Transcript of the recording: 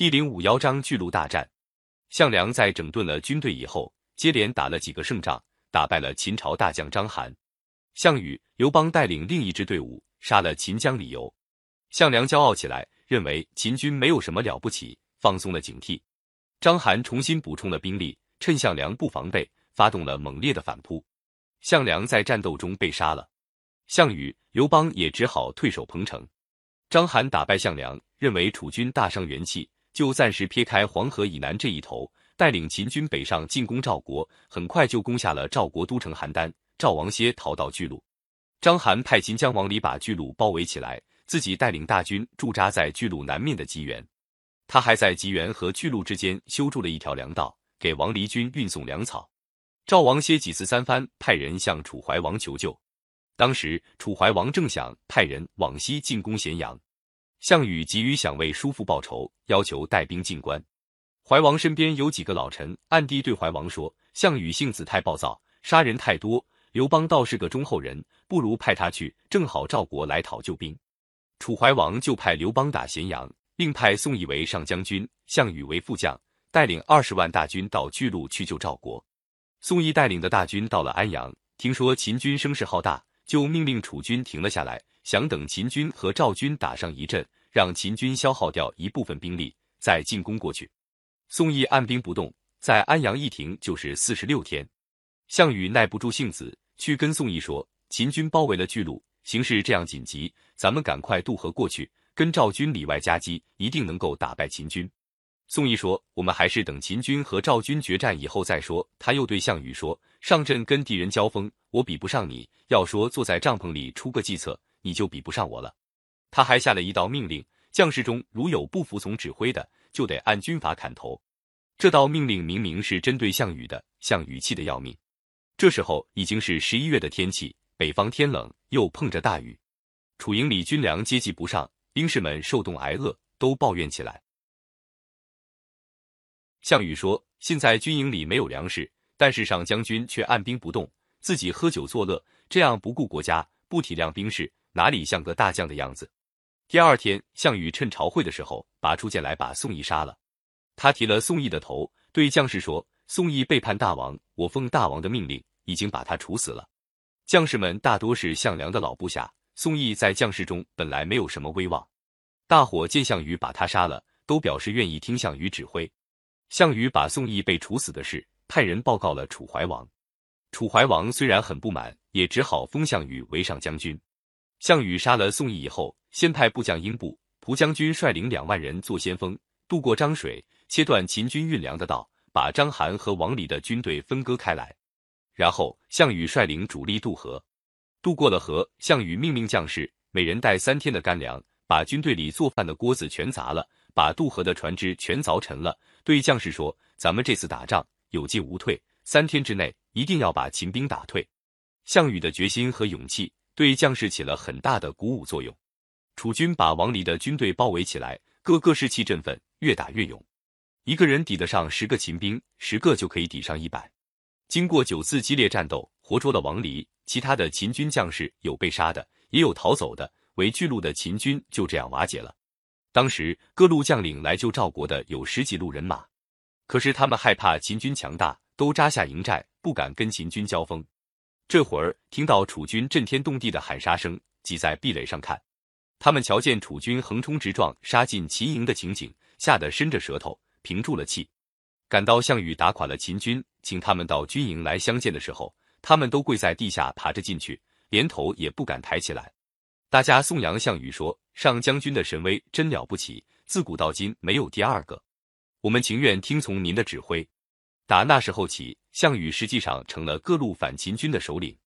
第零五幺章巨鹿大战。项梁在整顿了军队以后，接连打了几个胜仗，打败了秦朝大将章邯。项羽、刘邦带领另一支队伍杀了秦将李由。项梁骄傲起来，认为秦军没有什么了不起，放松了警惕。章邯重新补充了兵力，趁项梁不防备，发动了猛烈的反扑。项梁在战斗中被杀了，项羽、刘邦也只好退守彭城。章邯打败项梁，认为楚军大伤元气。就暂时撇开黄河以南这一头，带领秦军北上进攻赵国，很快就攻下了赵国都城邯郸。赵王歇逃到巨鹿，章邯派秦将王离把巨鹿包围起来，自己带领大军驻扎在巨鹿南面的棘原。他还在棘原和巨鹿之间修筑了一条粮道，给王离军运送粮草。赵王歇几次三番派人向楚怀王求救，当时楚怀王正想派人往西进攻咸阳。项羽急于想为叔父报仇，要求带兵进关。怀王身边有几个老臣，暗地对怀王说：“项羽性子太暴躁，杀人太多。刘邦倒是个忠厚人，不如派他去，正好赵国来讨救兵。”楚怀王就派刘邦打咸阳，另派宋义为上将军，项羽为副将，带领二十万大军到巨鹿去救赵国。宋义带领的大军到了安阳，听说秦军声势浩大，就命令楚军停了下来。想等秦军和赵军打上一阵，让秦军消耗掉一部分兵力，再进攻过去。宋义按兵不动，在安阳一停就是四十六天。项羽耐不住性子，去跟宋义说：“秦军包围了巨鹿，形势这样紧急，咱们赶快渡河过去，跟赵军里外夹击，一定能够打败秦军。”宋义说：“我们还是等秦军和赵军决战以后再说。”他又对项羽说：“上阵跟敌人交锋，我比不上你。要说坐在帐篷里出个计策。”你就比不上我了。他还下了一道命令：将士中如有不服从指挥的，就得按军法砍头。这道命令明明是针对项羽的，项羽气得要命。这时候已经是十一月的天气，北方天冷，又碰着大雨，楚营里军粮接济不上，兵士们受冻挨饿，都抱怨起来。项羽说：“现在军营里没有粮食，但是上将军却按兵不动，自己喝酒作乐，这样不顾国家，不体谅兵士。”哪里像个大将的样子？第二天，项羽趁朝会的时候，拔出剑来把宋义杀了。他提了宋义的头，对将士说：“宋义背叛大王，我奉大王的命令，已经把他处死了。”将士们大多是项梁的老部下，宋义在将士中本来没有什么威望。大伙见项羽把他杀了，都表示愿意听项羽指挥。项羽把宋义被处死的事派人报告了楚怀王。楚怀王虽然很不满，也只好封项羽为上将军。项羽杀了宋义以后，先派部将英布、蒲将军率领两万人做先锋，渡过漳水，切断秦军运粮的道，把章邯和王离的军队分割开来。然后，项羽率领主力渡河，渡过了河，项羽命令将士每人带三天的干粮，把军队里做饭的锅子全砸了，把渡河的船只全凿沉了。对将士说：“咱们这次打仗有进无退，三天之内一定要把秦兵打退。”项羽的决心和勇气。对将士起了很大的鼓舞作用。楚军把王离的军队包围起来，个个士气振奋，越打越勇。一个人抵得上十个秦兵，十个就可以抵上一百。经过九次激烈战斗，活捉了王离。其他的秦军将士有被杀的，也有逃走的。围巨鹿的秦军就这样瓦解了。当时各路将领来救赵国的有十几路人马，可是他们害怕秦军强大，都扎下营寨，不敢跟秦军交锋。这会儿听到楚军震天动地的喊杀声，挤在壁垒上看。他们瞧见楚军横冲直撞杀进秦营的情景，吓得伸着舌头，屏住了气。赶到项羽打垮了秦军，请他们到军营来相见的时候，他们都跪在地下爬着进去，连头也不敢抬起来。大家颂扬项羽说：“上将军的神威真了不起，自古到今没有第二个。我们情愿听从您的指挥。”打那时候起，项羽实际上成了各路反秦军的首领。